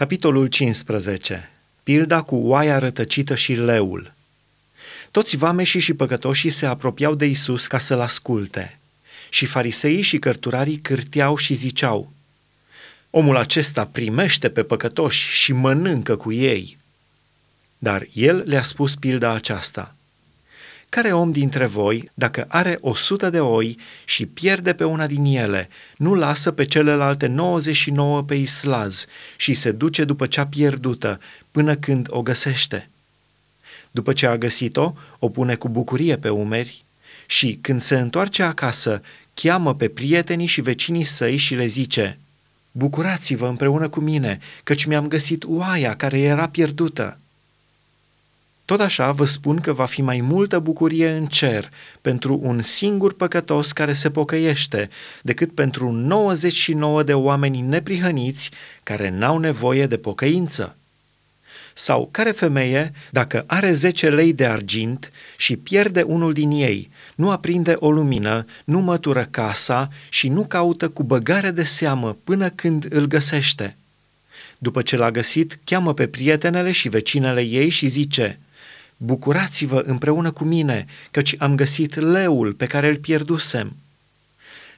Capitolul 15. Pilda cu oaia rătăcită și leul. Toți vameșii și păcătoșii se apropiau de Isus ca să-l asculte. Și fariseii și cărturarii cârteau și ziceau, Omul acesta primește pe păcătoși și mănâncă cu ei. Dar el le-a spus pilda aceasta – care om dintre voi, dacă are o sută de oi și pierde pe una din ele, nu lasă pe celelalte 99 pe islaz și se duce după cea pierdută până când o găsește? După ce a găsit-o, o pune cu bucurie pe umeri și, când se întoarce acasă, cheamă pe prietenii și vecinii săi și le zice Bucurați-vă împreună cu mine, căci mi-am găsit oaia care era pierdută. Tot așa vă spun că va fi mai multă bucurie în cer pentru un singur păcătos care se pocăiește decât pentru 99 de oameni neprihăniți care n-au nevoie de pocăință. Sau care femeie, dacă are 10 lei de argint și pierde unul din ei, nu aprinde o lumină, nu mătură casa și nu caută cu băgare de seamă până când îl găsește. După ce l-a găsit, cheamă pe prietenele și vecinele ei și zice – Bucurați-vă împreună cu mine, căci am găsit leul pe care îl pierdusem.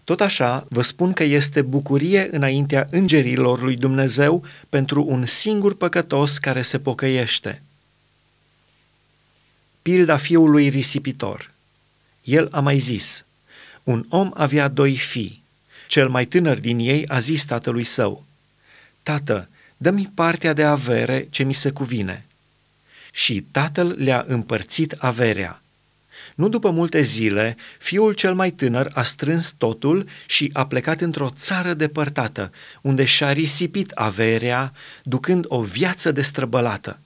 Tot așa, vă spun că este bucurie înaintea îngerilor lui Dumnezeu pentru un singur păcătos care se pocăiește. Pilda fiului risipitor. El a mai zis, un om avea doi fii. Cel mai tânăr din ei a zis tatălui său, Tată, dă-mi partea de avere ce mi se cuvine și tatăl le-a împărțit averea. Nu după multe zile, fiul cel mai tânăr a strâns totul și a plecat într-o țară depărtată, unde și-a risipit averea, ducând o viață destrăbălată.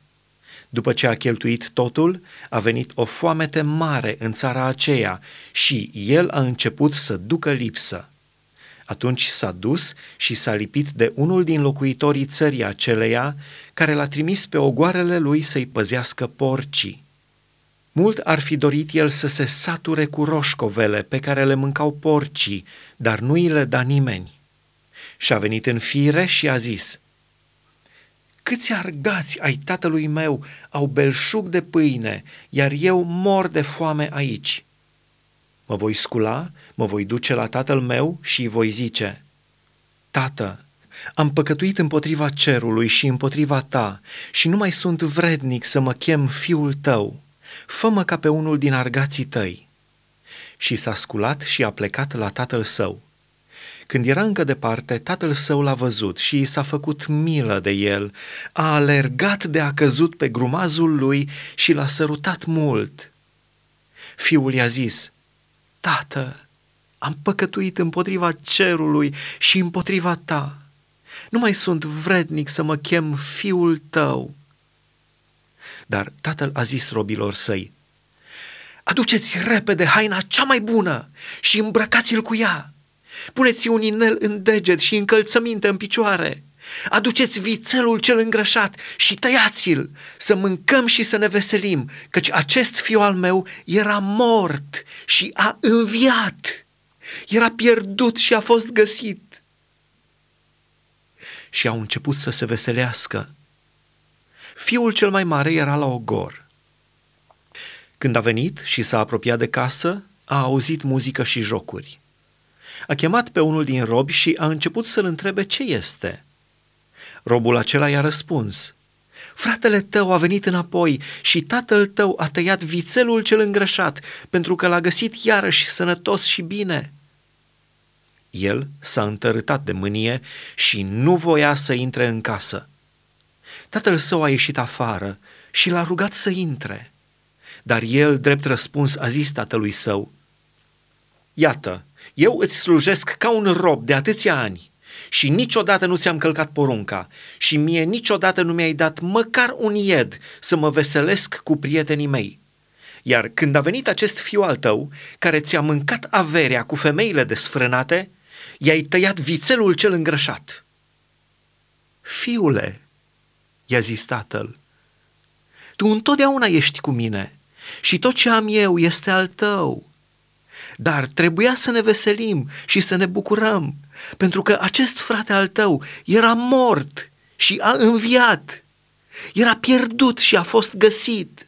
După ce a cheltuit totul, a venit o foamete mare în țara aceea și el a început să ducă lipsă. Atunci s-a dus și s-a lipit de unul din locuitorii țării aceleia, care l-a trimis pe ogoarele lui să-i păzească porcii. Mult ar fi dorit el să se sature cu roșcovele pe care le mâncau porcii, dar nu îi le da nimeni. Și a venit în fire și a zis, Câți argați ai tatălui meu au belșug de pâine, iar eu mor de foame aici. Mă voi scula, mă voi duce la tatăl meu și îi voi zice, Tată, am păcătuit împotriva cerului și împotriva ta și nu mai sunt vrednic să mă chem fiul tău. Fă-mă ca pe unul din argații tăi. Și s-a sculat și a plecat la tatăl său. Când era încă departe, tatăl său l-a văzut și i s-a făcut milă de el. A alergat de a căzut pe grumazul lui și l-a sărutat mult. Fiul i-a zis, Tată, am păcătuit împotriva cerului și împotriva ta. Nu mai sunt vrednic să mă chem fiul tău. Dar tatăl a zis robilor săi, Aduceți repede haina cea mai bună și îmbrăcați-l cu ea. Puneți un inel în deget și încălțăminte în picioare. Aduceți vițelul cel îngrășat și tăiați-l, să mâncăm și să ne veselim, căci acest fiu al meu era mort și a înviat. Era pierdut și a fost găsit. Și au început să se veselească. Fiul cel mai mare era la ogor. Când a venit și s-a apropiat de casă, a auzit muzică și jocuri. A chemat pe unul din robi și a început să-l întrebe ce este – Robul acela i-a răspuns, Fratele tău a venit înapoi și tatăl tău a tăiat vițelul cel îngrășat, pentru că l-a găsit iarăși sănătos și bine. El s-a întărâtat de mânie și nu voia să intre în casă. Tatăl său a ieșit afară și l-a rugat să intre. Dar el, drept răspuns, a zis tatălui său, Iată, eu îți slujesc ca un rob de atâția ani și niciodată nu ți-am călcat porunca și mie niciodată nu mi-ai dat măcar un ied să mă veselesc cu prietenii mei. Iar când a venit acest fiu al tău, care ți-a mâncat averea cu femeile desfrânate, i-ai tăiat vițelul cel îngrășat. Fiule, i-a zis tatăl, tu întotdeauna ești cu mine și tot ce am eu este al tău. Dar trebuia să ne veselim și să ne bucurăm, pentru că acest frate al tău era mort și a înviat. Era pierdut și a fost găsit.